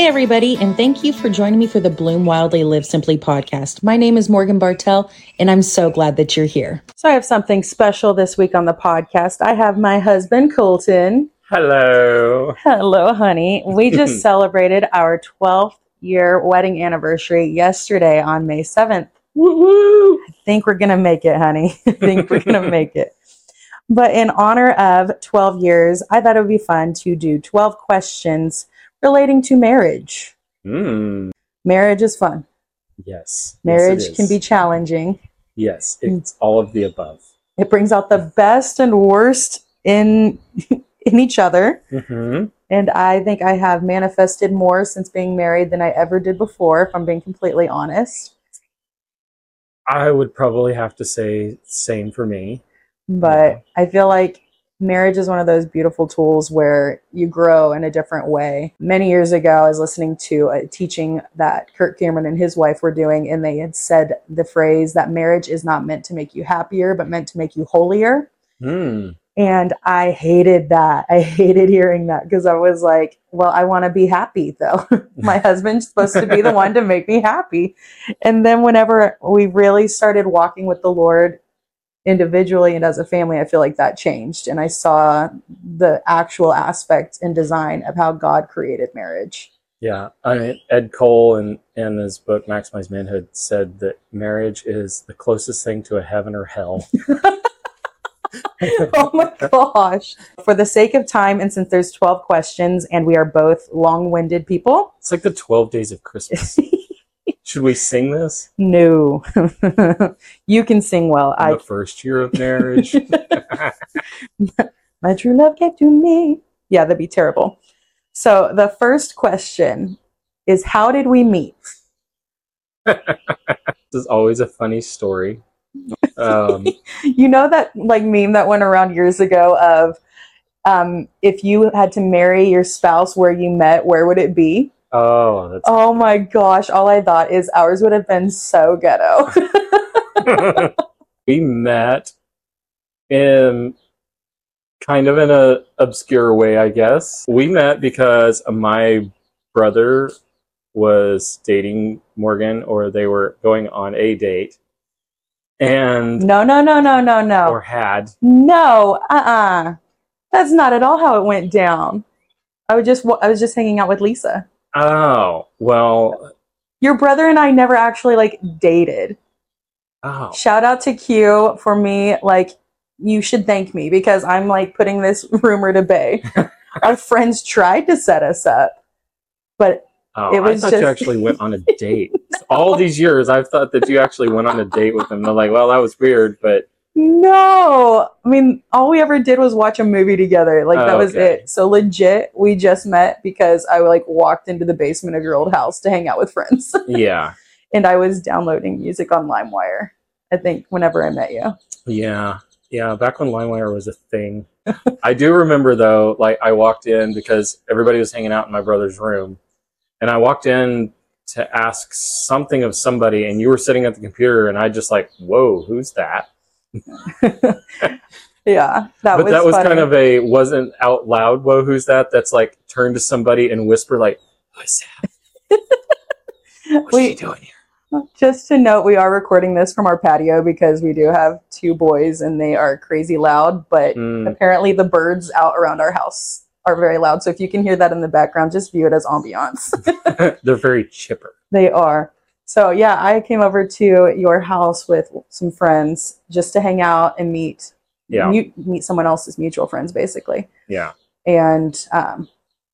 Hey, everybody, and thank you for joining me for the Bloom Wildly Live Simply podcast. My name is Morgan Bartel, and I'm so glad that you're here. So, I have something special this week on the podcast. I have my husband, Colton. Hello. Hello, honey. We just celebrated our 12th year wedding anniversary yesterday on May 7th. Woo-woo. I think we're going to make it, honey. I think we're going to make it. But in honor of 12 years, I thought it would be fun to do 12 questions relating to marriage. Mm, Marriage is fun. yes. Marriage Yes, can be challenging. Yes, it's all of the above. It brings out the best and worst in in each other. hmm And I think I have manifested more since being married than I ever did before, if I'm being completely honest. I would probably have to say same for me. But Yeah. I feel like marriage is one of those beautiful tools where you grow in a different way. Many years ago, I was listening to a teaching that Kirk Cameron and his wife were doing, and they had said the phrase that marriage is not meant to make you happier, but meant to make you holier. Mm. And I hated that. I hated hearing that because I was like, well, I want to be happy though. My husband's supposed to be the one to make me happy. And then whenever we really started walking with the Lord individually and as a family, I feel like that changed. And I saw the actual aspect and design of how God created marriage. Yeah, I mean, Ed Cole in, in his book Maximize Manhood said that marriage is the closest thing to a heaven or hell. oh my gosh. For the sake of time, and since there's 12 questions and we are both long winded people, It's like the 12 days of Christmas. Should we sing this? No. you can sing well. in I the first year of marriage? my true love gave to me. Yeah, that'd be terrible. So the first question is how did we meet? this is always a funny story. Um, You know that like meme that went around years ago of um, if you had to marry your spouse where you met, where would it be? Oh, that's Oh my gosh, all I thought is ours would have been so ghetto. we met in kind of in a obscure way, I guess. We met because my brother was dating Morgan, or they were going on a date, and no, no, no, no, no, no. or had. No, uh-uh. That's not at all how it went down. I was just I was just hanging out with Lisa. Oh well. Your brother and I never actually like dated. Oh, Shout out to Q for me like you should thank me because I'm like putting this rumor to bay. Our friends tried to set us up. But oh it was I thought you actually went on a date. All these years, I've thought that you actually went on a date with him. They're like, well, that was weird, but no, I mean all we ever did was watch a movie together. Like that Oh, was okay. it. So legit, we just met because I like walked into the basement of your old house to hang out with friends. yeah, and I was downloading music on LimeWire. I think whenever I met you. Yeah, yeah. Back when LimeWire was a thing, I do remember though. Like I walked in because everybody was hanging out in my brother's room, and I walked in to ask something of somebody, and you were sitting at the computer, and I just like, whoa, who's that? Yeah, that was but was that was funny. kind of a wasn't out loud. Whoa, who's that? That's like turn to somebody and whisper like, who's that? What's We- she doing here? Just to note, we are recording this from our patio because we do have two boys and they are crazy loud. But Mm, apparently, the birds out around our house are very loud. So if you can hear that in the background, just view it as ambiance. they're very chipper. they are. So yeah, I came over to your house with some friends just to hang out and meet Yeah, mu- meet someone else's mutual friends, basically. yeah. And um,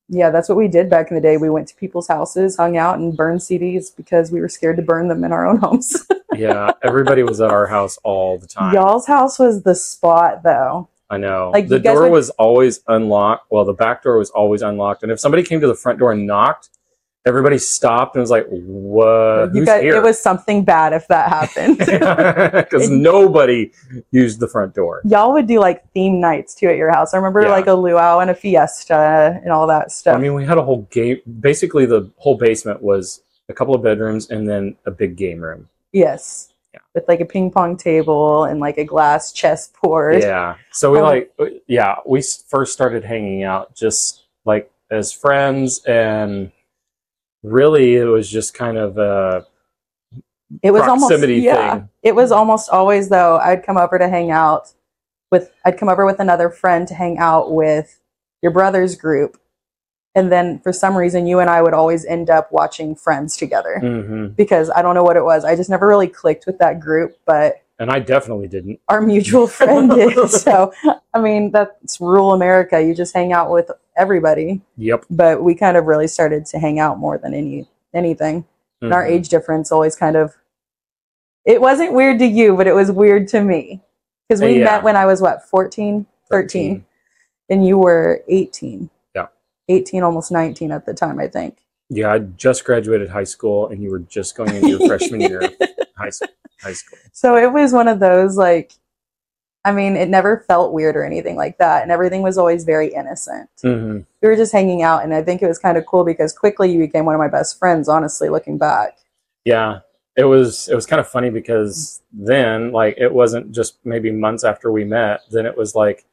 yeah, that's what we did back in the day. We went to people's houses, hung out, and burned CDs because we were scared to burn them in our own homes. yeah, everybody was at our house all the time. Y'all's house was the spot, though. I know. Like, the door would- was always unlocked. Well, the back door was always unlocked. And if somebody came to the front door and knocked, everybody stopped and was like, "What? you here?" it was something bad if that happened. because nobody used the front door. Y'all would do like theme nights too at your house. I remember Yeah. like a luau and a fiesta and all that stuff. I mean, we had a whole game. Basically, the whole basement was a couple of bedrooms and then a big game room. yes. Yeah. With like a ping pong table and like a glass chessboard. Yeah. So we Oh. like, yeah, we first started hanging out just like as friends and really, it was just kind of a It was almost proximity yeah. thing. It was almost always though. I'd come over to hang out with. I'd come over with another friend to hang out with your brother's group, and then for some reason, you and I would always end up watching Friends together hmm because I don't know what it was. I just never really clicked with that group, but And I definitely didn't. our mutual friend did. So I mean, that's rural America. You just hang out with everybody. Yep. But we kind of really started to hang out more than any anything. and our Mhm. age difference always kind of it wasn't weird to you but it was weird to me because we Yeah. met when i was what 14 13 and you were 18 Yeah. 18 almost 19 at the time i think Yeah, I just graduated high school, and you were just going into your freshman year high school. High school. so it was one of those like i mean it never felt weird or anything like that and everything was always very innocent hmm we were just hanging out and i think it was kind of cool because quickly you became one of my best friends honestly looking back Yeah, it was. It was kind of funny because then, like, it wasn't just maybe months after we met. Then it was like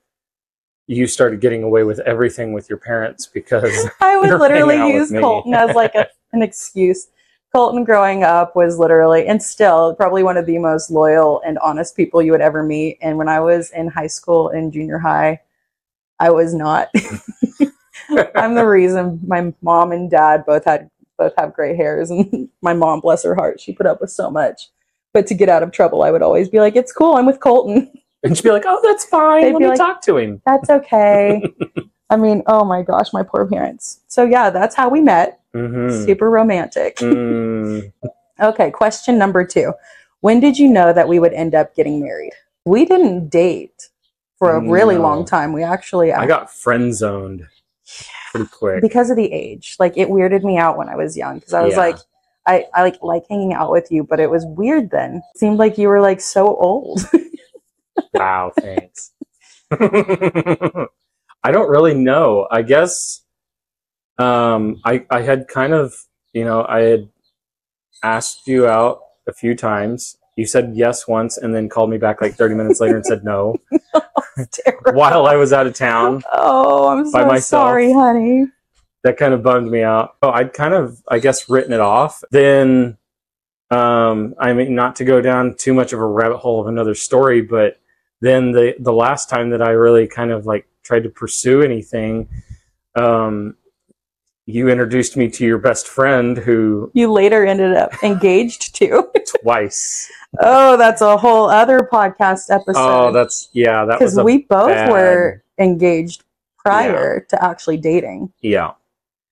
you started getting away with everything with your parents because I would literally hanging out with use. Colton as like a, an excuse. Colton growing up was literally and still probably one of the most loyal and honest people you would ever meet. And when I was in high school and junior high, I was not. I'm the reason my mom and dad both had both have gray hairs and my mom, bless her heart, she put up with so much. But to get out of trouble, I would always be like, It's cool, I'm with Colton. and she'd be like, "Oh, that's fine. They'd Let me like- talk to him." That's okay. I mean, oh my gosh, my poor parents. So yeah, that's how we met. hmm Super romantic. Mm, Okay, question number two. When did you know that we would end up getting married? We didn't date for a really No. long time. We actually, I got friend zoned pretty quick. because of the age, like it weirded me out when I was young because I was Yeah. like, I, I like like hanging out with you, but it was weird then. It seemed like you were like so old. Wow, thanks. I don't really know. I guess um, I I had kind of you know I had asked you out a few times. You said yes once, and then called me back like thirty minutes later and said no while I was out of town. Oh, I'm By so myself. sorry, honey. That kind of bummed me out. Oh, I'd kind of I guess written it off. Then um, I mean not to go down too much of a rabbit hole of another story, but then the the last time that I really kind of like tried to pursue anything, um, you introduced me to your best friend who You later ended up engaged to twice. oh, that's a whole other podcast episode. Oh, that's yeah, that was because we both bad- were engaged prior to actually dating. yeah.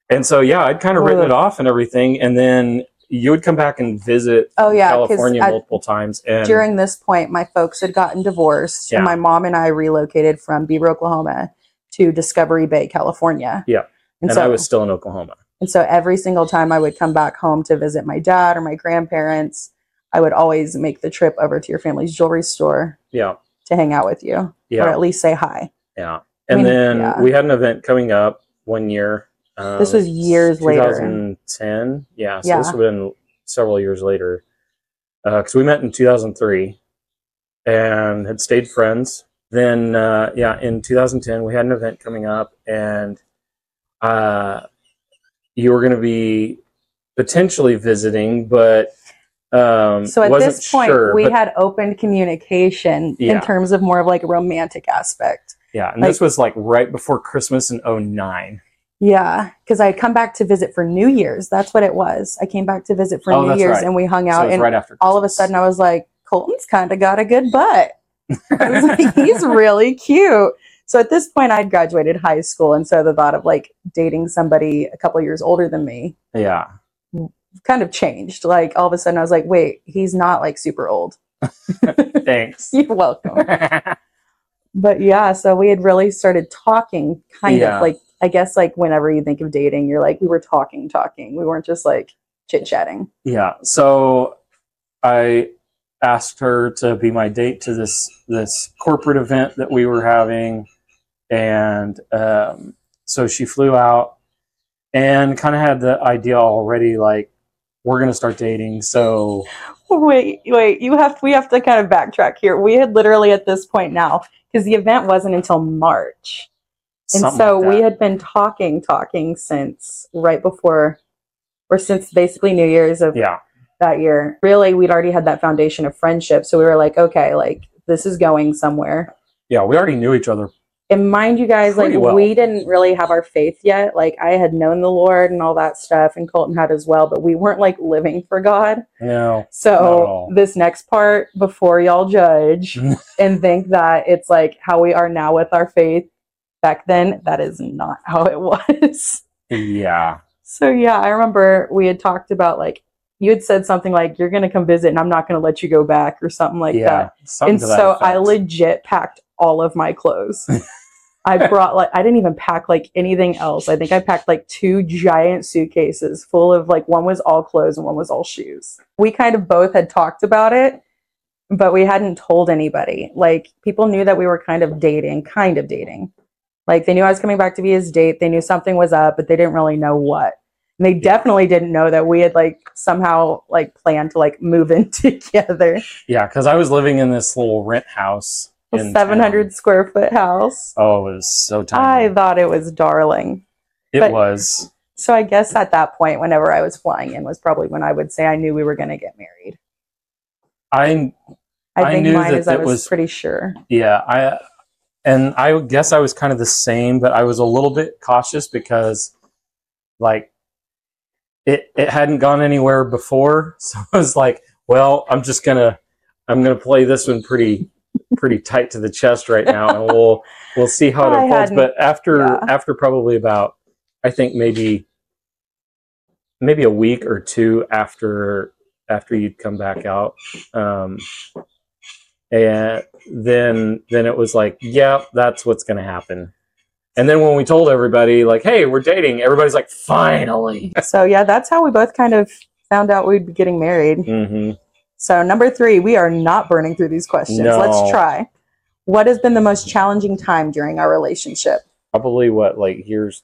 And so yeah, I'd kind of written it off and everything, and then you would come back and visit Oh, yeah California I- multiple times, and During this point, my folks had gotten divorced, Yeah. and my mom and I relocated from Beaver, Oklahoma, to Discovery Bay, California. Yeah. and, and so I was still in Oklahoma. and so every single time I would come back home to visit my dad or my grandparents, I would always make the trip over to your family's jewelry store Yeah, to hang out with you, yeah. or at least say hi. Yeah. And mean, then yeah. we had an event coming up one year. Um, This was years later. 2010. Yeah. So Yeah. this would have been several years later. Because we met in 2003 and had stayed friends. Then, uh, yeah, in 2010, we had an event coming up and uh, you were going to be potentially visiting, but um, So at wasn't this point, sure, we but- had opened communication Yeah. in terms of more of like a romantic aspect. yeah, and like- this was like right before Christmas in 09. Yeah, because I had come back to visit for New Year's. That's what it was. I came back to visit for Oh, New Year's right. and we hung out. was and right after all of a sudden, I was like, Colton's kind of got a good butt. Like, he's really cute. So at this point, I'd graduated high school. And so the thought of like dating somebody a couple years older than me Yeah. kind of changed. Like all of a sudden, I was like, wait, he's not like super old. Thanks. You're welcome. but yeah, so we had really started talking kind Yeah. of like I guess like whenever you think of dating, you're like we were talking, talking. We weren't just like chit chatting. yeah. So I asked her to be my date to this this corporate event that we were having, and um, so she flew out and kind of had the idea already, like we're gonna start dating. So Wait, wait, you have we have to kind of backtrack here. We had literally at this point now because the event wasn't until March. And something so like we had been talking, talking since right before or since basically New Year's of Yeah. that year. Really, we'd already had that foundation of friendship. So we were like, okay, like this is going somewhere. Yeah. We already knew each other. And mind you guys, like well. we didn't really have our faith yet. Like I had known the Lord and all that stuff, and Colton had as well, but we weren't like living for God. No. So this next part, before y'all judge and think that it's like how we are now with our faith back then, that is not how it was. Yeah. So yeah, I remember we had talked about like you had said something like you're gonna come visit and I'm not gonna let you go back or something like yeah. that. something And that so I legit packed all of my clothes. I brought like I didn't even pack like anything else. I think I packed like two giant suitcases full of like one was all clothes and one was all shoes. We kind of both had talked about it, but we hadn't told anybody. Like people knew that we were kind of dating, kind of dating. Like they knew I was coming back to be his date. They knew something was up, but they didn't really know what. And they definitely didn't know that we had like somehow like planned to like move in together. Yeah, because I was living in this little rent house. A 700 town. square foot house. Oh, it was so tiny. I thought it was darling. it but- was. So I guess at that point, whenever I was flying in, was probably when I would say I knew we were going to get married. I I, I think knew mine that is I was, was- pretty sure. yeah I and I guess I was kind of the same, but I was a little bit cautious because like it it hadn't gone anywhere before, so I was like, well, I'm just gonna I'm gonna play this one pretty pretty tight to the chest right now, and we'll we'll see how it I unfolds. But after yeah. after probably about I think maybe maybe a week or two after after you'd come back out um and then then it was like yeah that's what's going to happen and then when we told everybody like hey we're dating everybody's like finally So yeah, that's how we both kind of found out we'd be getting married. hmm So number three, we are not burning through these questions. No. Let's try. What has been the most challenging time during our relationship? probably what like here's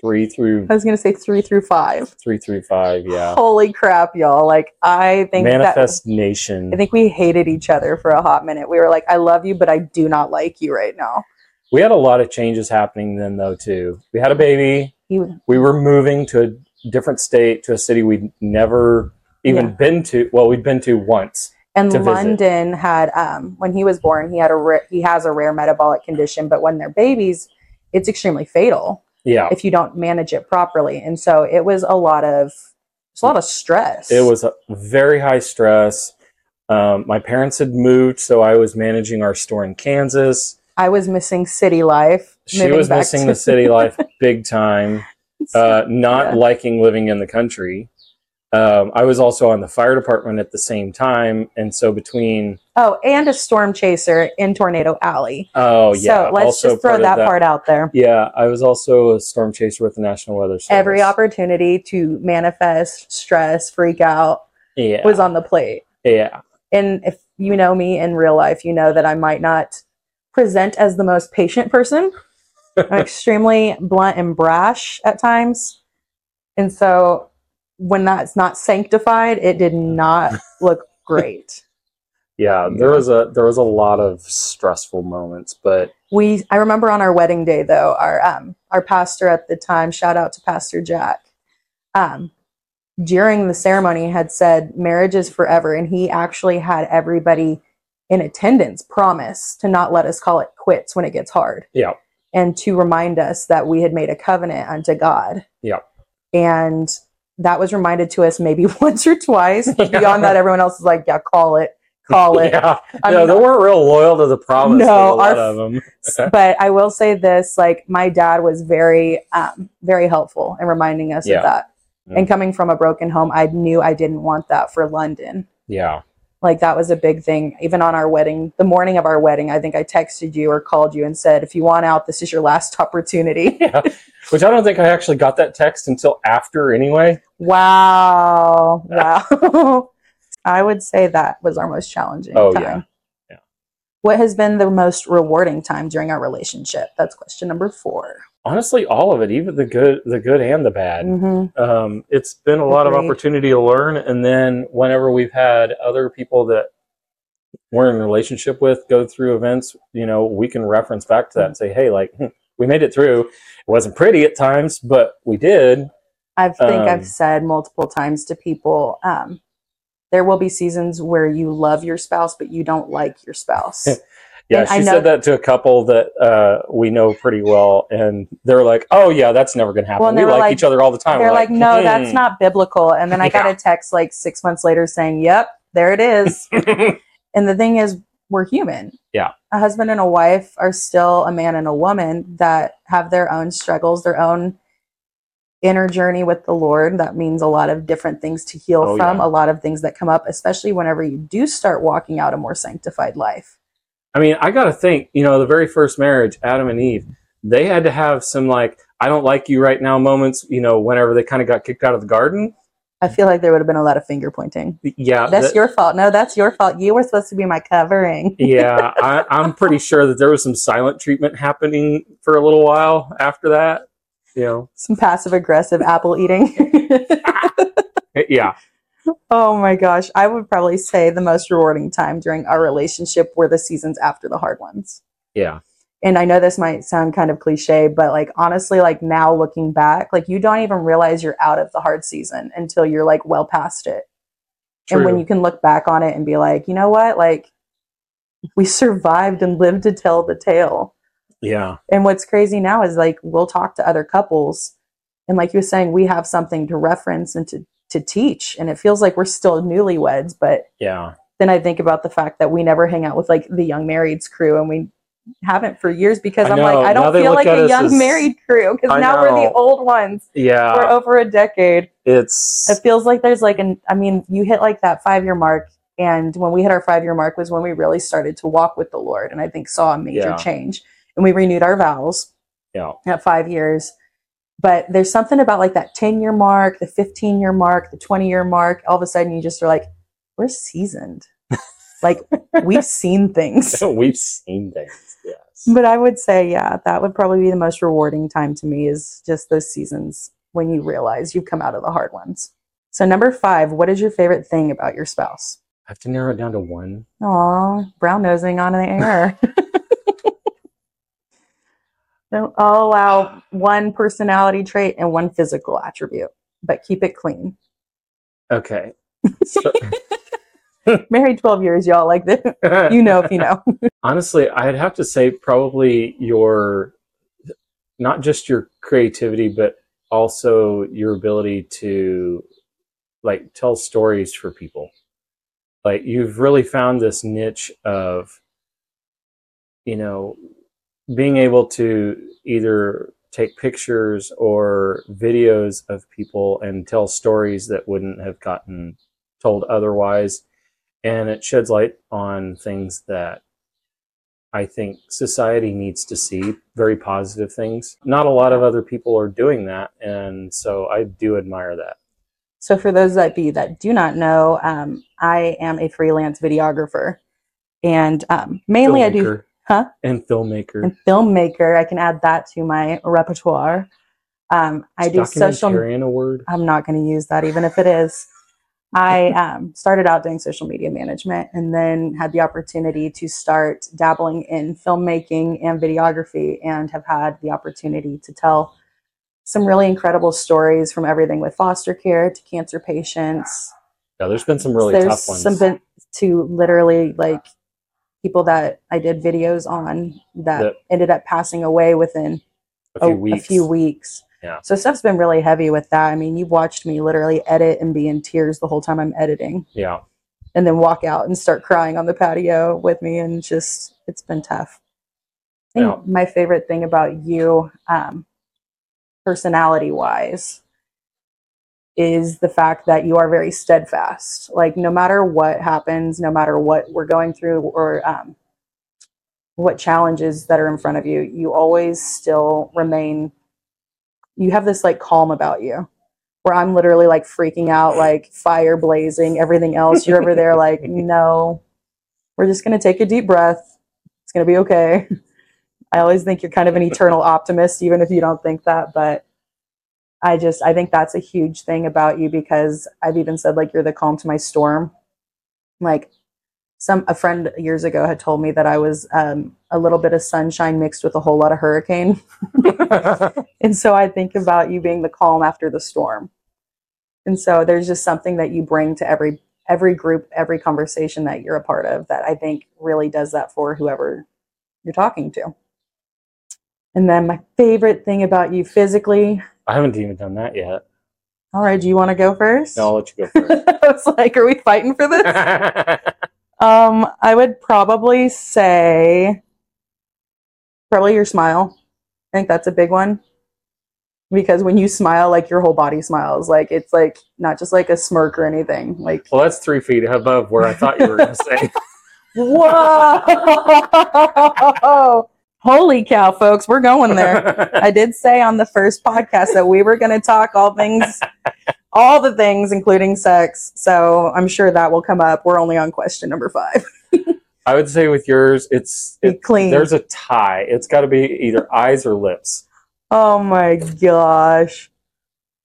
three through I was going to say three through five. three through five yeah Holy crap, y'all! Like I think that manifest nation I think we hated each other for a hot minute. We were like, "I love you, but I do not like you right now." we had a lot of changes happening then though too we had a baby You, we were moving to a different state to a city we'd never even Yeah. been to well we'd been to once and to visit. London had um, when he was born, he had a ra- he has a rare metabolic condition, but when they're babies, it's extremely fatal yeah if you don't manage it properly. And so it was a lot of it's a lot of stress. it was a very high stress um, my parents had moved so i was managing our store in kansas I was missing city life. she was missing to- the city life big time uh, not Yeah. liking living in the country um, i was also on the fire department at the same time and so between oh, and a storm chaser in Tornado Alley. oh yeah so let's also just throw of that, part out there. yeah i was also a storm chaser with the national weather service Every opportunity to manifest, stress, freak out yeah was on the plate. yeah and if you know me in real life, you know that I might not present as the most patient person. I'm extremely blunt and brash at times. And so when that's not sanctified, it did not look great. yeah there was a there was a lot of stressful moments but We I remember on our wedding day though, our um our pastor at the time, shout out to Pastor Jack. Um during the ceremony had said marriage is forever and he actually had everybody in attendance promise to not let us call it quits when it gets hard. yeah and to remind us that we had made a covenant unto God. Yeah. And that was reminded to us maybe once or twice. But Beyond that, everyone else is like, yeah, call it, call it. yeah I no, mean, they weren't real loyal to the promise. No, No, a lot our- of them. but I will say this: like my dad was very, um, very helpful in reminding us Yeah. of that. And coming from a broken home, I knew I didn't want that for London. Yeah, Like that was a big thing. Even on our wedding, the morning of our wedding, I think I texted you or called you and said, "If you want out, this is your last opportunity." which I don't think I actually got that text until after anyway. Wow. Wow. I would say that was our most challenging Oh, time. yeah. What has been the most rewarding time during our relationship? That's question number 4 Honestly, all of it, even the good, the good and the bad. Mm-hmm. Um, it's been a lot of opportunity to learn, and then whenever we've had other people that we're in a relationship with go through events, you know, we can reference back to that and say, "Hey, like hmm, we made it through. It wasn't pretty at times, but we did." I think Um, I've said multiple times to people, um, there will be seasons where you love your spouse, but you don't like your spouse. Yeah, And she know- said that to a couple that uh, we know pretty well, and they're like, "Oh yeah, that's never gonna happen. Well, we like, like- each other all the time." They're We're like, no, that's "Hmm." not biblical. And then I got Yeah. a text like six months later saying, yep, there it is. and the thing is, we're human. Yeah. A husband and a wife are still a man and a woman that have their own struggles, their own inner journey with the Lord. That means a lot of different things to heal Oh, from, yeah. a lot of things that come up, especially whenever you do start walking out a more sanctified life. I mean, I gotta think. You know, the very first marriage, Adam and Eve, they had to have some like, "I don't like you right now" moments. You know, whenever they kind of got kicked out of the garden. I feel like there would have been a lot of finger pointing. Yeah, That's that- your fault. No, that's your fault. You were supposed to be my covering. yeah, I, I'm pretty sure that there was some silent treatment happening for a little while after that. You know, Some passive aggressive apple eating. Eh, yeah, Oh my gosh. I would probably say the most rewarding time during our relationship were the seasons after the hard ones. yeah, And I know this might sound kind of cliche, but like honestly, like now looking back, like you don't even realize you're out of the hard season until you're like well past it. And when you can look back on it and be like, you know what? Like we survived and lived to tell the tale. Yeah, And what's crazy now is like we'll talk to other couples and like you were saying, we have something to reference and to to teach. And it feels like we're still newlyweds, but yeah. then I think about the fact that we never hang out with like the young marrieds crew and we haven't for years because I I'm like, I don't feel like a young as- married crew because now we're the old ones. We're over a decade. it's It feels like there's like an, I mean, you hit like that five year mark. And when we hit our five year mark was when we really started to walk with the Lord and I think saw a major Yeah. change. And we renewed our vows yeah, at five years. But there's something about like that 10 year mark, the 15 year mark, the 20 year mark. All of a sudden, you just are like, we're seasoned. like, we've seen things. we've seen things. Yes, But I would say, yeah, that would probably be the most rewarding time to me is just those seasons when you realize you've come out of the hard ones. So, number five, what is your favorite thing about your spouse? I have to narrow it down to one. Aw, brown nosing on the air. I'll allow ah. one personality trait and one physical attribute, but keep it clean. Okay, so, Married 12 years, y'all. Like this. You know if you know. honestly, I'd have to say probably your not just your creativity, but also your ability to like tell stories for people. Like you've really found this niche of, you know, being able to either take pictures or videos of people and tell stories that wouldn't have gotten told otherwise. And it sheds light on things that I think society needs to see very positive things. Not a lot of other people are doing that, and so I do admire that. So, for those that be that do not know, um, I am a freelance videographer, and um, mainly I do Filmmaker. Huh? And filmmaker. and filmmaker. I can add that to my repertoire. Um, I do social. Documentarian award. I'm not going to use that, even if it is. I um, started out doing social media management and then had the opportunity to start dabbling in filmmaking and videography and have had the opportunity to tell some really incredible stories from everything with foster care to cancer patients. Yeah, there's been some really There's tough ones. some been to literally like people that I did videos on that That- ended up passing away within a few a, weeks. a few weeks. Yeah. So stuff's been really heavy with that. I mean, you've watched me literally edit and be in tears the whole time I'm editing, Yeah. and then walk out and start crying on the patio with me, and just it's been tough. I think Yeah. my favorite thing about you, um, personality wise, is the fact that you are very steadfast. Like no matter what happens, no matter what we're going through, or um, what challenges that are in front of you, you always still remain. You have this like calm about you, where I'm literally like freaking out, like fire blazing, everything else. You're over there like, no, we're just gonna take a deep breath. It's gonna be okay. I always think you're kind of an eternal optimist, even if you don't think that. But I just, I think that's a huge thing about you because I've even said like you're the calm to my storm. Like some a friend years ago had told me that I was um, a little bit of sunshine mixed with a whole lot of hurricane, and so I think about you being the calm after the storm. And so there's just something that you bring to every every group, every conversation that you're a part of that I think really does that for whoever you're talking to. And then my favorite thing about you physically. I haven't even done that yet. All right, do you want to go first? No, I'll let you go first. I was like, are we fighting for this? Um, I would probably say probably your smile. I think that's a big one. Because when you smile, like your whole body smiles. Like it's like not just like a smirk or anything. Like well, that's three feet above where I thought you were going to say. Whoa! Holy cow, folks, we're going there. I did say on the first podcast that we were going to talk all things, all the things, including sex. So I'm sure that will come up. We're only on question number five. I would say with yours, it's it, clean. there's a tie. It's got to be either eyes or lips. Oh my gosh.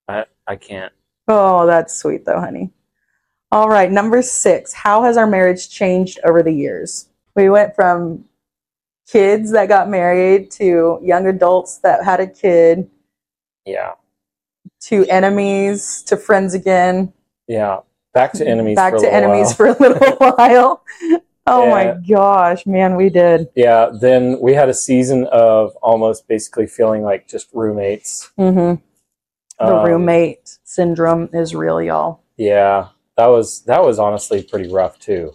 I I can't. Oh, that's sweet though, honey. All right, number six. How has our marriage changed over the years? We went from kids that got married to young adults that had a kid Yeah, to enemies to friends again. yeah. Back to enemies. Back for to enemies while. for a little while. Oh my gosh, man, we did. Yeah. Then we had a season of almost basically feeling like just roommates. hmm The Um, roommate syndrome is real, y'all. Yeah, that was that was honestly pretty rough too.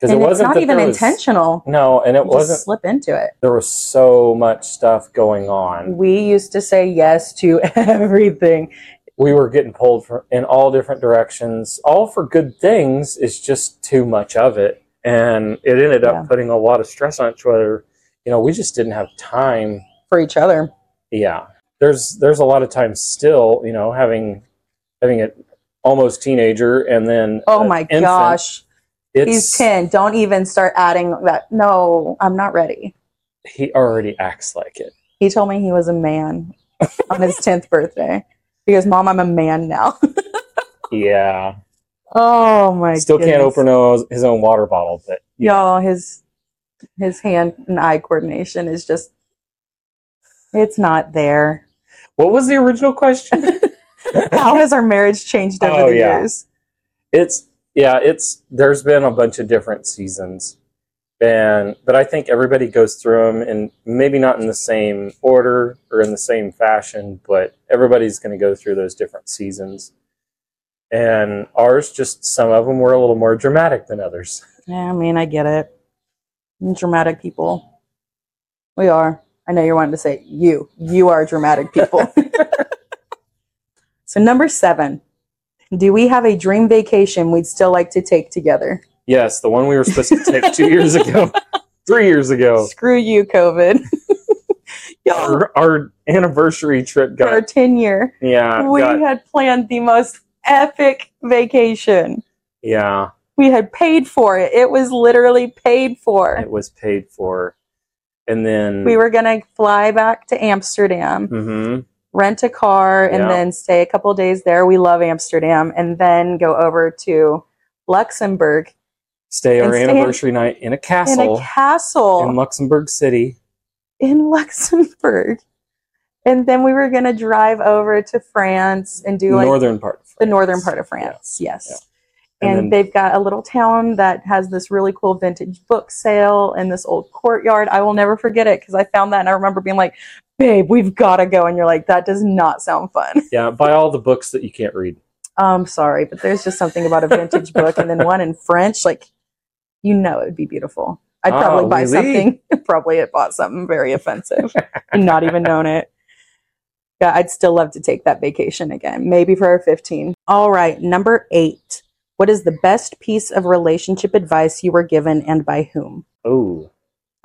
Because it And it's wasn't not even was- intentional. No, and it you wasn't slip into it. There was so much stuff going on. We used to say yes to everything. We were getting pulled from, in all different directions, all for good things. It's just too much of it, and it ended up Yeah. putting a lot of stress on each other. You know, we just didn't have time. for each other. Yeah, there's there's a lot of times still. You know, having having a almost teenager and then Oh my gosh. It's He's 10. Don't even start adding that. No, I'm not ready. he already acts like it. He told me he was a man on his 10th birthday. He goes, Mom, I'm a man now. Yeah. oh my God. Still can't open his, his own water bottle, but Y'all, his his hand and eye coordination is just it's not there. what was the original question? How has our marriage changed over Oh, the yeah. years? it's yeah, it's there's been a bunch of different seasons. And but I think everybody goes through them and maybe not in the same order or in the same fashion, but everybody's going to go through those different seasons. And ours just some of them were a little more dramatic than others. Yeah, I mean, I get it. Dramatic people. We are. I know you're wanting to say you. You are dramatic people. so, number seven. Do we have a dream vacation we'd still like to take together? Yes, the one we were supposed to take 2 years ago, 3 years ago. Screw you, COVID. Our, our anniversary trip got our 10 year, yeah, we got, had planned the most epic vacation. yeah. We had paid for it. It was literally paid for. it was paid for and then We were going to fly back to Amsterdam. hmm rent a car and Yeah. then stay a couple days there. We love Amsterdam and then go over to Luxembourg stay our stay in- anniversary night in a in castle a castle in in, Luxembourg City. In Luxembourg. And then we were going to drive over to France and do like northern part. Of the northern part of France. Yes. Yeah. And, And then- they've got a little town that has this really cool vintage book sale and this old courtyard. I will never forget it because I found that and I remember being like, babe, we've got to go. And you're like, that does not sound fun. Yeah, buy all the books that you can't read. I'm sorry, but there's just something about a vintage book and then one in French. Like, you know, it would be beautiful. I'd Ah, probably buy really? something. probably it bought something very offensive and not even known it. Yeah, I'd still love to take that vacation again, maybe for our 15. All right, number eight. What is the best piece of relationship advice you were given and by whom? Oh,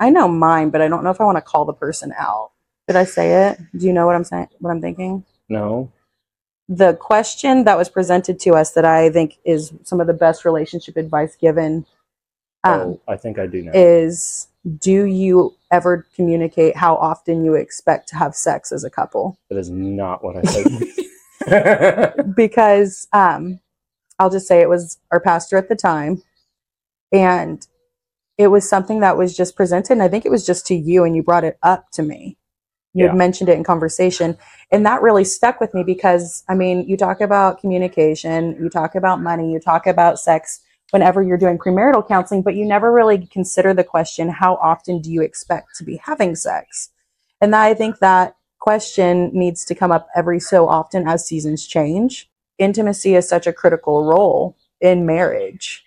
I know mine, but I don't know if I want to call the person out. Did I say it? Do you know what I'm saying? What I'm thinking? no. the question that was presented to us that I think is some of the best relationship advice given um, oh, I think I do know. is do you ever communicate how often you expect to have sex as a couple? that is not what I said. Because um, I'll just say it was our pastor at the time, and it was something that was just presented. And i think it was just to you and you brought it up to me. You Yeah. had mentioned it in conversation. And that really stuck with me because i mean you talk about communication you talk about money you talk about sex whenever you're doing premarital counseling but you never really consider the question how often do you expect to be having sex? And i think that question needs to come up every so often as seasons change intimacy is such a critical role in marriage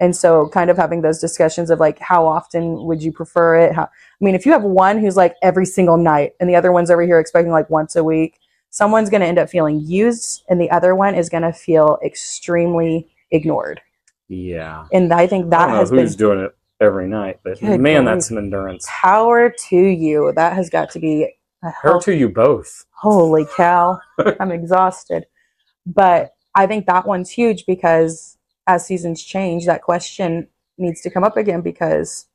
and so kind of having those discussions of like how often would you prefer it how, i mean if you have one who's like every single night and the other one's over here expecting like once a week someone's going to end up feeling used and the other one is going to feel extremely ignored Yeah. and i think I that know has been who's doing it every night, but man, grief. that's some endurance. power to you that has got to be Her to you both. holy cow i'm exhausted but i think that one's huge because as seasons change that question needs to come up again because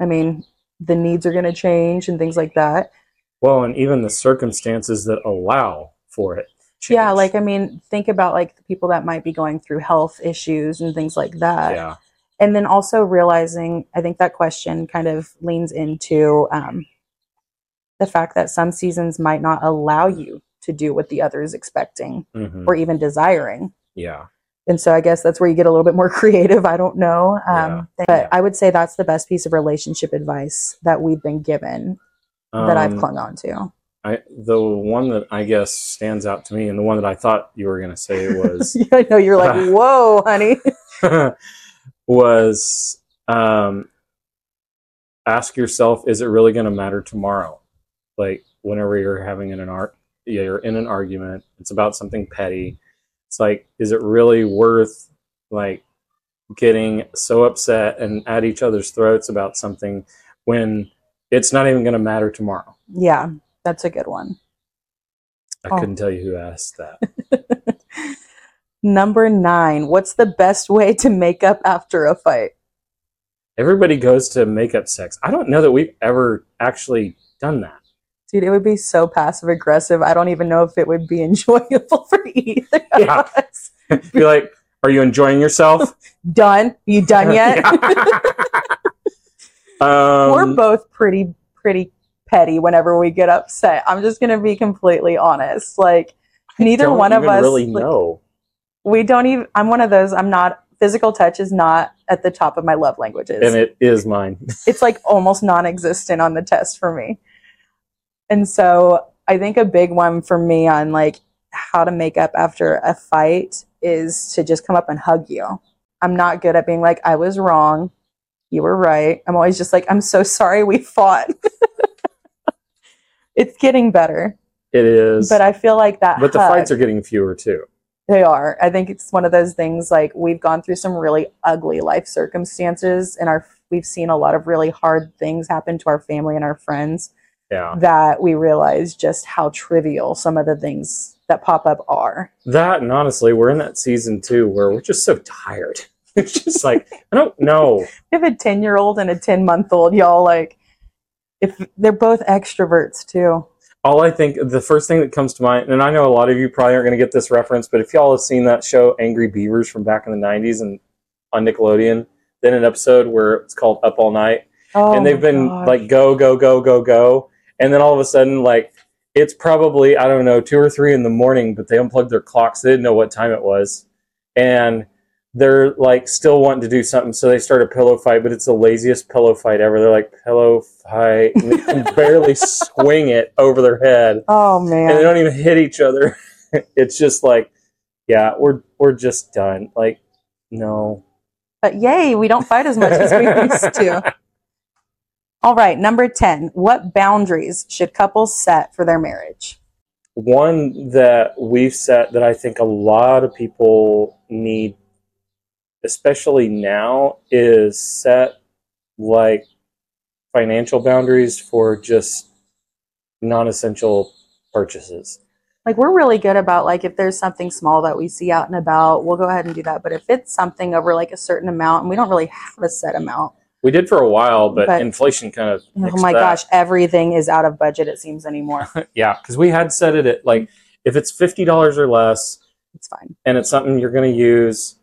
i mean the needs are going to change and things like that. Well, and even the circumstances that allow for it. yeah like i mean think about like the people that might be going through health issues and things like that. Yeah, and then also realizing i think that question kind of leans into um, the fact that some seasons might not allow you to do what the other is expecting hmm or even desiring. Yeah, and so i guess that's where you get a little bit more creative i don't know. Um, but Yeah. i would say that's the best piece of relationship advice that we've been given that i've Um, clung on to. I the one that I guess stands out to me, and the one that I thought you were going to say was yeah, i know you're like whoa honey. was um, ask yourself: Is it really going to matter tomorrow? Like whenever you're having an art, yeah, you're in an argument. It's about something petty. It's like, is it really worth like getting so upset and at each other's throats about something when it's not even going to matter tomorrow? yeah that's a good one I Oh. couldn't tell you who asked that. number nine what's the best way to make up after a fight Everybody goes to make up sex. I don't know that we've ever actually done that. Dude it would be so passive aggressive i don't even know if it would be enjoyable for either Yeah. of us. Be like, are you enjoying yourself? done. You done yet? Um, we're both pretty pretty petty whenever we get upset. I'm just gonna be completely honest. Like neither one of us really like, know. we don't even i'm one of those i'm not physical touch is not at the top of my love languages. And it is mine. it's like almost non-existent on the test for me and so i think a big one for me on like how to make up after a fight is to just come up and hug you i'm not good at being like i was wrong you were right i'm always just like i'm so sorry we fought it's getting better It is. but i feel like that but the hug- fights are getting fewer too. they are. I think it's one of those things like we've gone through some really ugly life circumstances and our we've seen a lot of really hard things happen to our family and our friends Yeah. that we realize just how trivial some of the things that pop up are. That and honestly, we're in that season too where we're just so tired. It's just like I don't know. We have a 10 year old and a 10 month old, y'all like if they're both extroverts too. All I think the first thing that comes to mind, and I know a lot of you probably aren't going to get this reference, but if y'all have seen that show Angry Beavers from back in the '90s and on Nickelodeon, then an episode where it's called Up All Night, Oh and they've been gosh. like go go go go go and then all of a sudden like it's probably i don't know two or three in the morning but they unplugged their clocks. They didn't know what time it was. And they're like still wanting to do something. So they start a pillow fight but it's the laziest pillow fight ever. They're like pillow fight. And they can barely swing it over their head. Oh man. and they don't even hit each other. It's just like yeah we're we're just done. Like no. But yay, we don't fight as much as we used to. All right, number 10. What boundaries should couples set for their marriage? one that we've set that I think a lot of people need, especially now, is set like financial boundaries for just non essential purchases. Like we're really good about like if there's something small that we see out and about, we'll go ahead and do that. But if it's something over like a certain amount and we don't really have a set amount, We did for a while, but, But- inflation kind of. oh my that. gosh, everything is out of budget, it seems anymore. Yeah, because we had set it at like if it's $50 or less It's fine. and it's something you're going to use,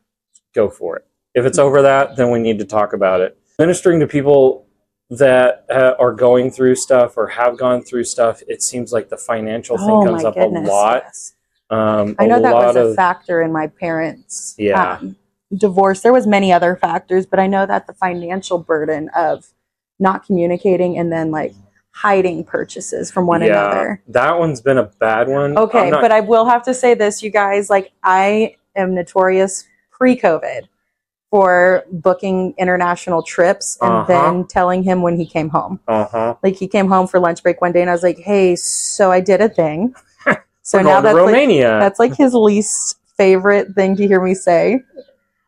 go for it. If it's over that, then we need to talk about it. ministering to people that uh, are going through stuff or have gone through stuff, it seems like the financial thing comes up a lot. Oh yes. Um, I a know that lot was a of- factor in my parents' Yeah. um, divorce. There was many other factors, but I know that the financial burden of not communicating and then like hiding purchases from one yeah, another. That one's been a bad one. Okay, not- but I will have to say this, you guys. Like, I am notorious pre-COVID for booking international trips and Uh-huh. then telling him when he came home. uh-huh. Like, he came home for lunch break one day, and I was like, "Hey, so I did a thing." So now that's like that's like his least favorite thing to hear me say.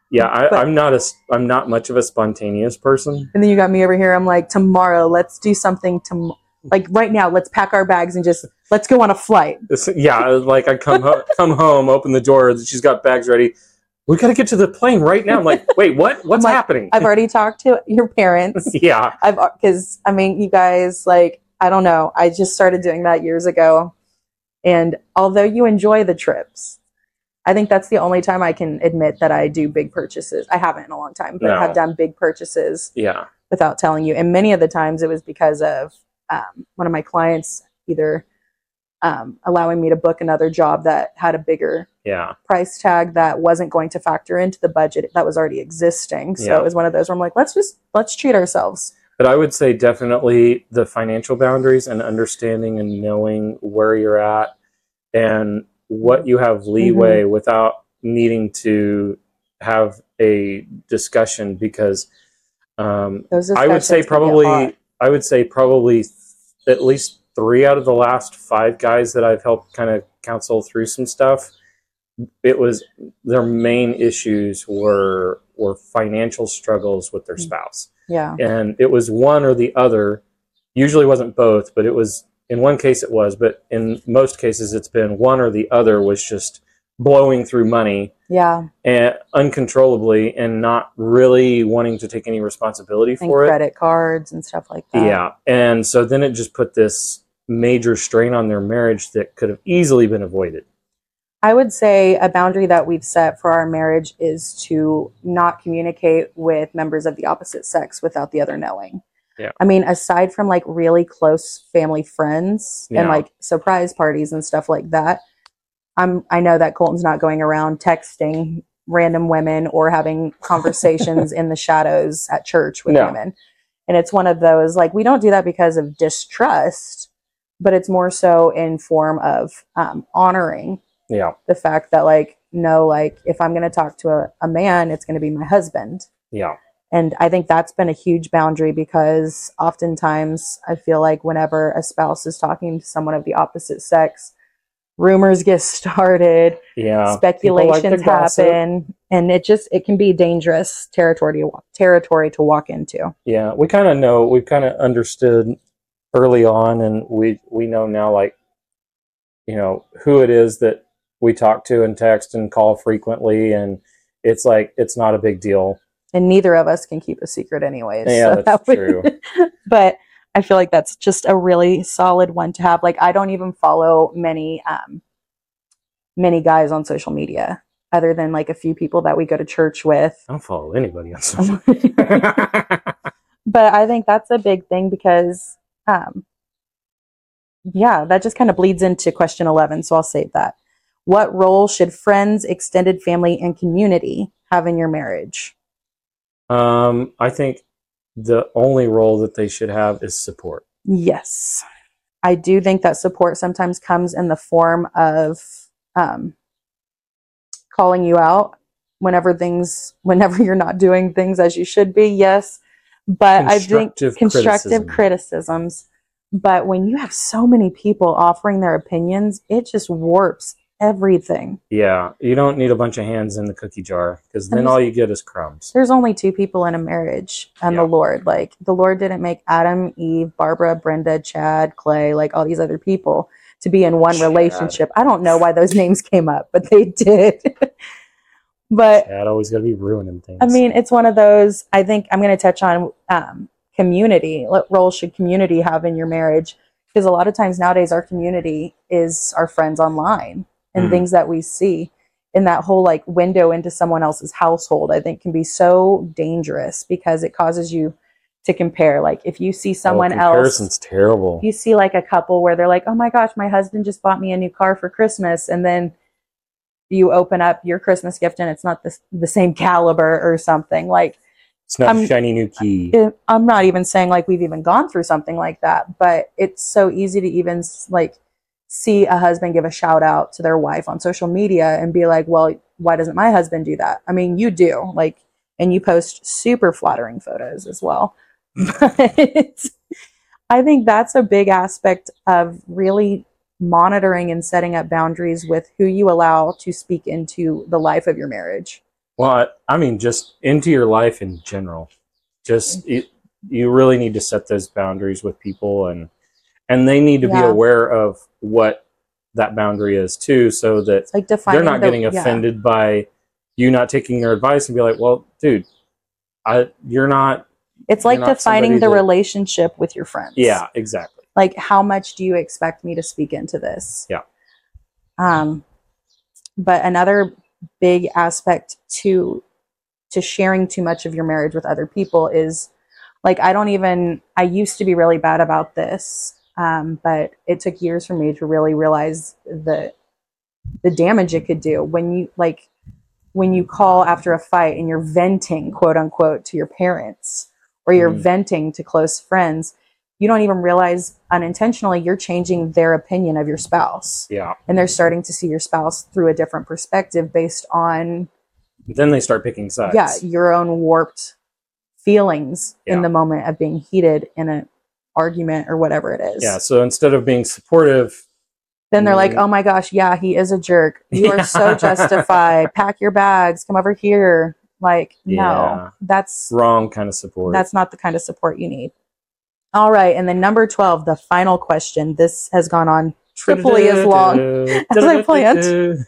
Yeah, I, but- I'm not a. I'm not much of a spontaneous person. And then you got me over here. I'm like, tomorrow, let's do something to like right now. Let's pack our bags and just let's go on a flight. Yeah, like I come ho- come home, open the door, she's got bags ready. We got to get to the plane right now. I'm like, wait, what? What's like, happening? I've already talked to your parents. yeah, I've uh, because I mean, you guys like I don't know. I just started doing that years ago, and although you enjoy the trips, I think that's the only time I can admit that I do big purchases. I haven't in a long time, but No. have done big purchases yeah, without telling you. And many of the times it was because of um, one of my clients either um, allowing me to book another job that had a bigger yeah, price tag that wasn't going to factor into the budget that was already existing. So Yeah. it was one of those where I'm like, let's just let's treat ourselves. but I would say definitely the financial boundaries and understanding and knowing where you're at and what you have leeway Mm-hmm. without needing to have a discussion because um, I would say discussions can get hot. probably I would say probably th- at least three out of the last five guys that I've helped kind of counsel through some stuff. It was their main issues were were financial struggles with their Mm. spouse, yeah. and it was one or the other. Usually wasn't both, but it was in one case it was, but in most cases it's been one or the other was just blowing through money Yeah. and uncontrollably and not really wanting to take any responsibility And for it. credit cards and stuff like that. Yeah. And so then it just put this major strain on their marriage that could have easily been avoided. I would say a boundary that we've set for our marriage is to not communicate with members of the opposite sex without the other knowing. Yeah. I mean, aside from like really close family friends and like surprise parties and stuff like that, I'm I know that Colton's not going around texting random women or having conversations in the shadows at church with No. women. And it's one of those like we don't do that because of distrust, but it's more so in form of um, honoring Yeah. the fact that like no like if i'm going to talk to a, a man it's going to be my husband Yeah. And i think that's been a huge boundary because oftentimes i feel like whenever a spouse is talking to someone of the opposite sex rumors get started Yeah. People like speculations happen and it just it can be dangerous territory to walk, territory to walk into Yeah. We kind of know, we've kind of understood early on, and we, we know now, like, you know, who it is that we talk to and text and call frequently. And it's like, it's not a big deal. And neither of us can keep a secret anyways Yeah, so that's that would- true. but i feel like that's just a really solid one to have like i don't even follow many um many guys on social media other than like a few people that we go to church with I don't follow anybody on social media. but i think that's a big thing because um yeah that just kind of bleeds into question 11 so i'll save that what role should friends extended family and community have in your marriage um, I think the only role that they should have is support. Yes. I do think that support sometimes comes in the form of um, calling you out whenever things, whenever you're not doing things as you should be. Yes. But I think Constructive criticism. criticisms. But when you have so many people offering their opinions, it just warps everything. Yeah, you don't need a bunch of hands in the cookie jar because then all you get is crumbs. There's only two people in a marriage and Yeah. the Lord. Like the Lord didn't make Adam, Eve, Barbara, Brenda, Chad, Clay, like all these other people to be in one Chad. relationship. I don't know why those names came up, but they did. but Chad always got to be ruining things. I mean, it's one of those. I think I'm going to touch on um, community. What role should community have in your marriage? Because a lot of times nowadays, our community is our friends online and Mhm. things that we see. in that whole like window into someone else's household i think can be so dangerous because it causes you to compare like if you see someone oh, else comparison's terrible. if you see like a couple where they're like oh my gosh my husband just bought me a new car for christmas and then you open up your christmas gift and it's not the, the same caliber or something like It's not I'm- a shiny new key. i'm not even saying like we've even gone through something like that but it's so easy to even like see a husband give a shout out to their wife on social media and be like well why doesn't my husband do that? I mean you do like and you post super flattering photos as well. But i think that's a big aspect of really monitoring and setting up boundaries with who you allow to speak into the life of your marriage. Well, I, I mean, just into your life in general. Just mm-hmm. it, you really need to set those boundaries with people, and and they need to be Yeah. aware of what that boundary is too, so that like defining they're not the- getting yeah. offended by you not taking their advice and be like, "Well, dude, I you're not." It's You're like not defining somebody the that- relationship with your friends. Yeah, exactly. Like how much do you expect me to speak into this? Yeah. Um but another big aspect to to sharing too much of your marriage with other people is like I don't even I used to be really bad about this. Um, but it took years for me to really realize the the damage it could do when you like when you call after a fight and you're venting quote unquote to your parents or you're Mhm. venting to close friends you don't even realize unintentionally you're changing their opinion of your spouse Yeah. and they're starting to see your spouse through a different perspective based on Then they start picking sides. yeah your own warped feelings Yeah. in the moment of being heated in an argument or whatever it is Yeah. So instead of being supportive, then they're like oh my gosh yeah he is a jerk you are so justified pack your bags come over here like Yeah. no that's wrong kind of support. That's not the kind of support you need. All right. And then number 12, the final question. This has gone on triply as long as I planned.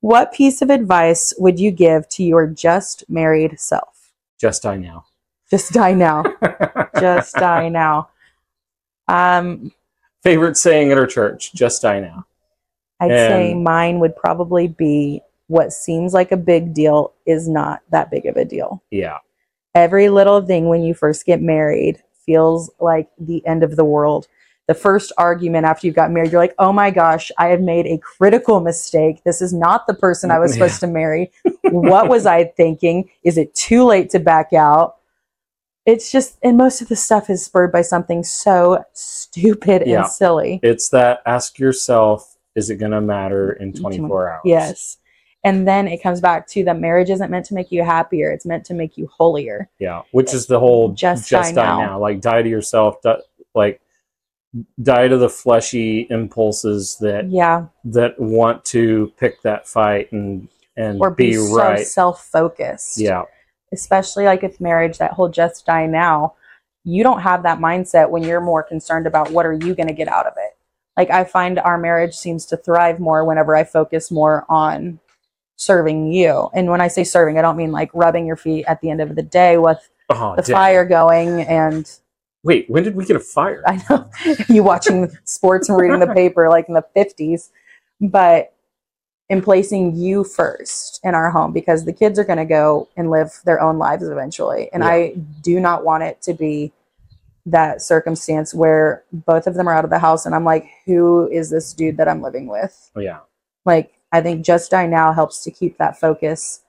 What piece of advice would you give to your just married self? Just die now. Just die now. just die now. Um, Favorite saying at our church: "Just die now." I'd say mine would probably be what seems like a big deal is not that big of a deal. Yeah. every little thing when you first get married feels like the end of the world. The first argument after you've got married, you're like, oh my gosh, I have made a critical mistake. This is not the person I was Yeah. supposed to marry. what was I thinking? Is it too late to back out? It's just, and most of the stuff is spurred by something so stupid Yeah. and silly. It's that ask yourself: Is it going to matter in 24 hours? Yes. And then it comes back to the marriage isn't meant to make you happier, it's meant to make you holier. Yeah. Which is the whole Just just, die now. now. Like die to yourself. Die, like die to the fleshy impulses that Yeah. that want to pick that fight and and Or be, be, so right. self focused. Yeah. Especially like with marriage, that whole just die now, you don't have that mindset when you're more concerned about what are you going to get out of it. Like I find our marriage seems to thrive more whenever I focus more on serving you. And when I say serving, I don't mean like rubbing your feet at the end of the day with Oh, the damn. fire going and Wait, when did we get a fire? I know you watching sports and reading the paper like in the 50s, but in placing you first in our home because the kids are going to go and live their own lives eventually. And Yeah. I do not want it to be that circumstance where both of them are out of the house and I'm like, who is this dude that I'm living with? Oh, yeah. Like, I think Just Die Now helps to keep that focus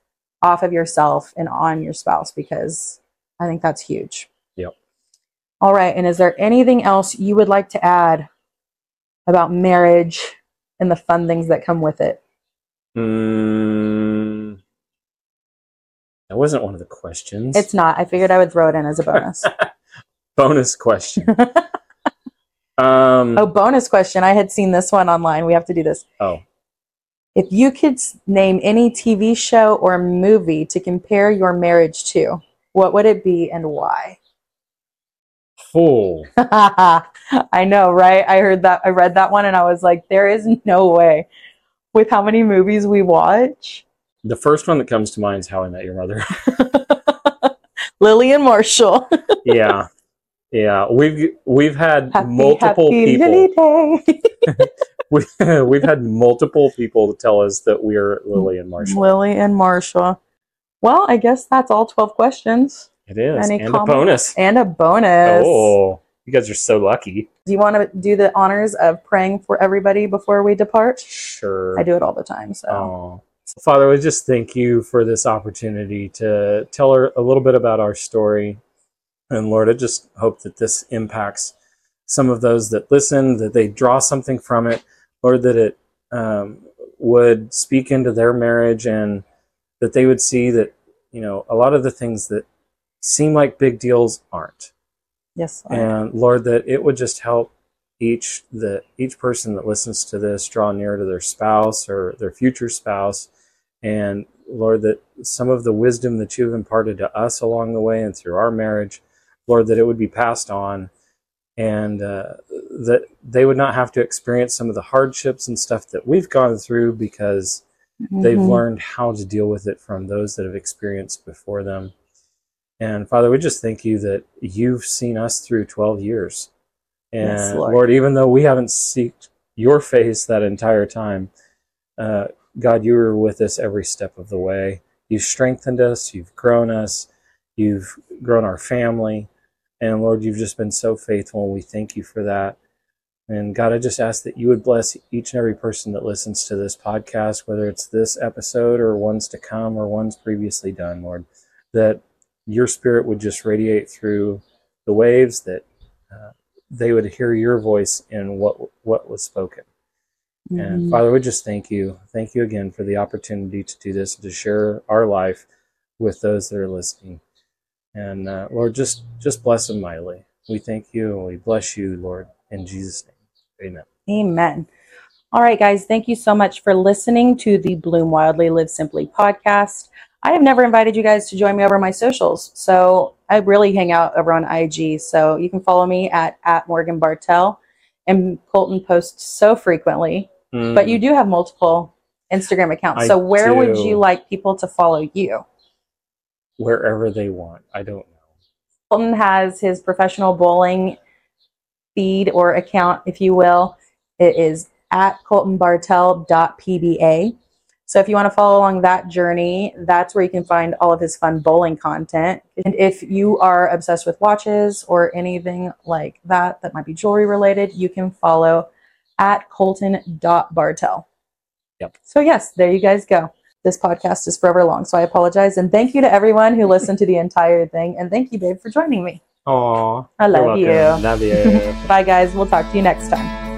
off of yourself and on your spouse because I think that's huge. Yep. All right. And is there anything else you would like to add about marriage and the fun things that come with it? Mm, that wasn't one of the questions. It's not. I figured I would throw it in as a bonus. bonus question. um, oh, bonus question. I had seen this one online. We have to do this. oh, If you could name any TV show or movie to compare your marriage to, what would it be and why? Fool. I know, right? I heard that. I read that one and I was like, there is no way. With how many movies we watch, The first one that comes to mind is How I Met Your Mother. Lily and Marshall. yeah, yeah. We've we've had Happy, multiple happy people. Day. we, we've had multiple people tell us that we are Lily and Marshall. Lily and Marsha. Well, I guess that's all 12 questions It is. Any and a bonus. and a bonus. Oh, you guys are so lucky. Do you want to do the honors of praying for everybody before we depart? Sure. I do it all the time. So, Oh. Father, we just thank you for this opportunity to tell her a little bit about our story. And Lord, I just hope that this impacts some of those that listen, that they draw something from it, Lord, that it um, would speak into their marriage and that they would see that, you know, a lot of the things that seem like big deals aren't yes. Lord. and lord that it would just help each the each person that listens to this draw near to their spouse or their future spouse and lord that some of the wisdom that you've imparted to us along the way and through our marriage lord that it would be passed on and uh, that they would not have to experience some of the hardships and stuff that we've gone through because they've Mhm. learned how to deal with it from those that have experienced before them. And Father, we just thank you that you've seen us through 12 years. And Yes, Lord. Lord. even though we haven't seen your face that entire time, uh, God, you were with us every step of the way. You've strengthened us, you've grown us, you've grown our family. And Lord, you've just been so faithful, and we thank you for that. And God, I just ask that you would bless each and every person that listens to this podcast, whether it's this episode or ones to come or ones previously done, Lord, that your spirit would just radiate through the waves, that uh, they would hear your voice in what what was spoken. And Mhm. Father, we just thank you. Thank you again for the opportunity to do this and to share our life with those that are listening. And uh, Lord, just just bless them mightily. We thank you and we bless you, Lord, in Jesus' name. Amen. Amen. All right, guys, thank you so much for listening to the Bloom Wildly Live Simply podcast. I have never invited you guys to join me over my socials. So I really hang out over on IG. So you can follow me at, at Morgan Bartel. And Colton posts so frequently, hmm. but you do have multiple Instagram accounts. I so where would you like people to follow you? wherever they want. I don't know. Colton has his professional bowling feed or account, if you will. It is at coltonbartel.pba. So if you want to follow along that journey, that's where you can find all of his fun bowling content. And if you are obsessed with watches or anything like that, that might be jewelry related, you can follow at colton.bartel. Yep. So yes, there you guys go. This podcast is forever long, so I apologize. And thank you to everyone who listened to the entire thing. And thank you, babe, for joining me. Aw. I love you. Love you. Bye, guys. We'll talk to you next time.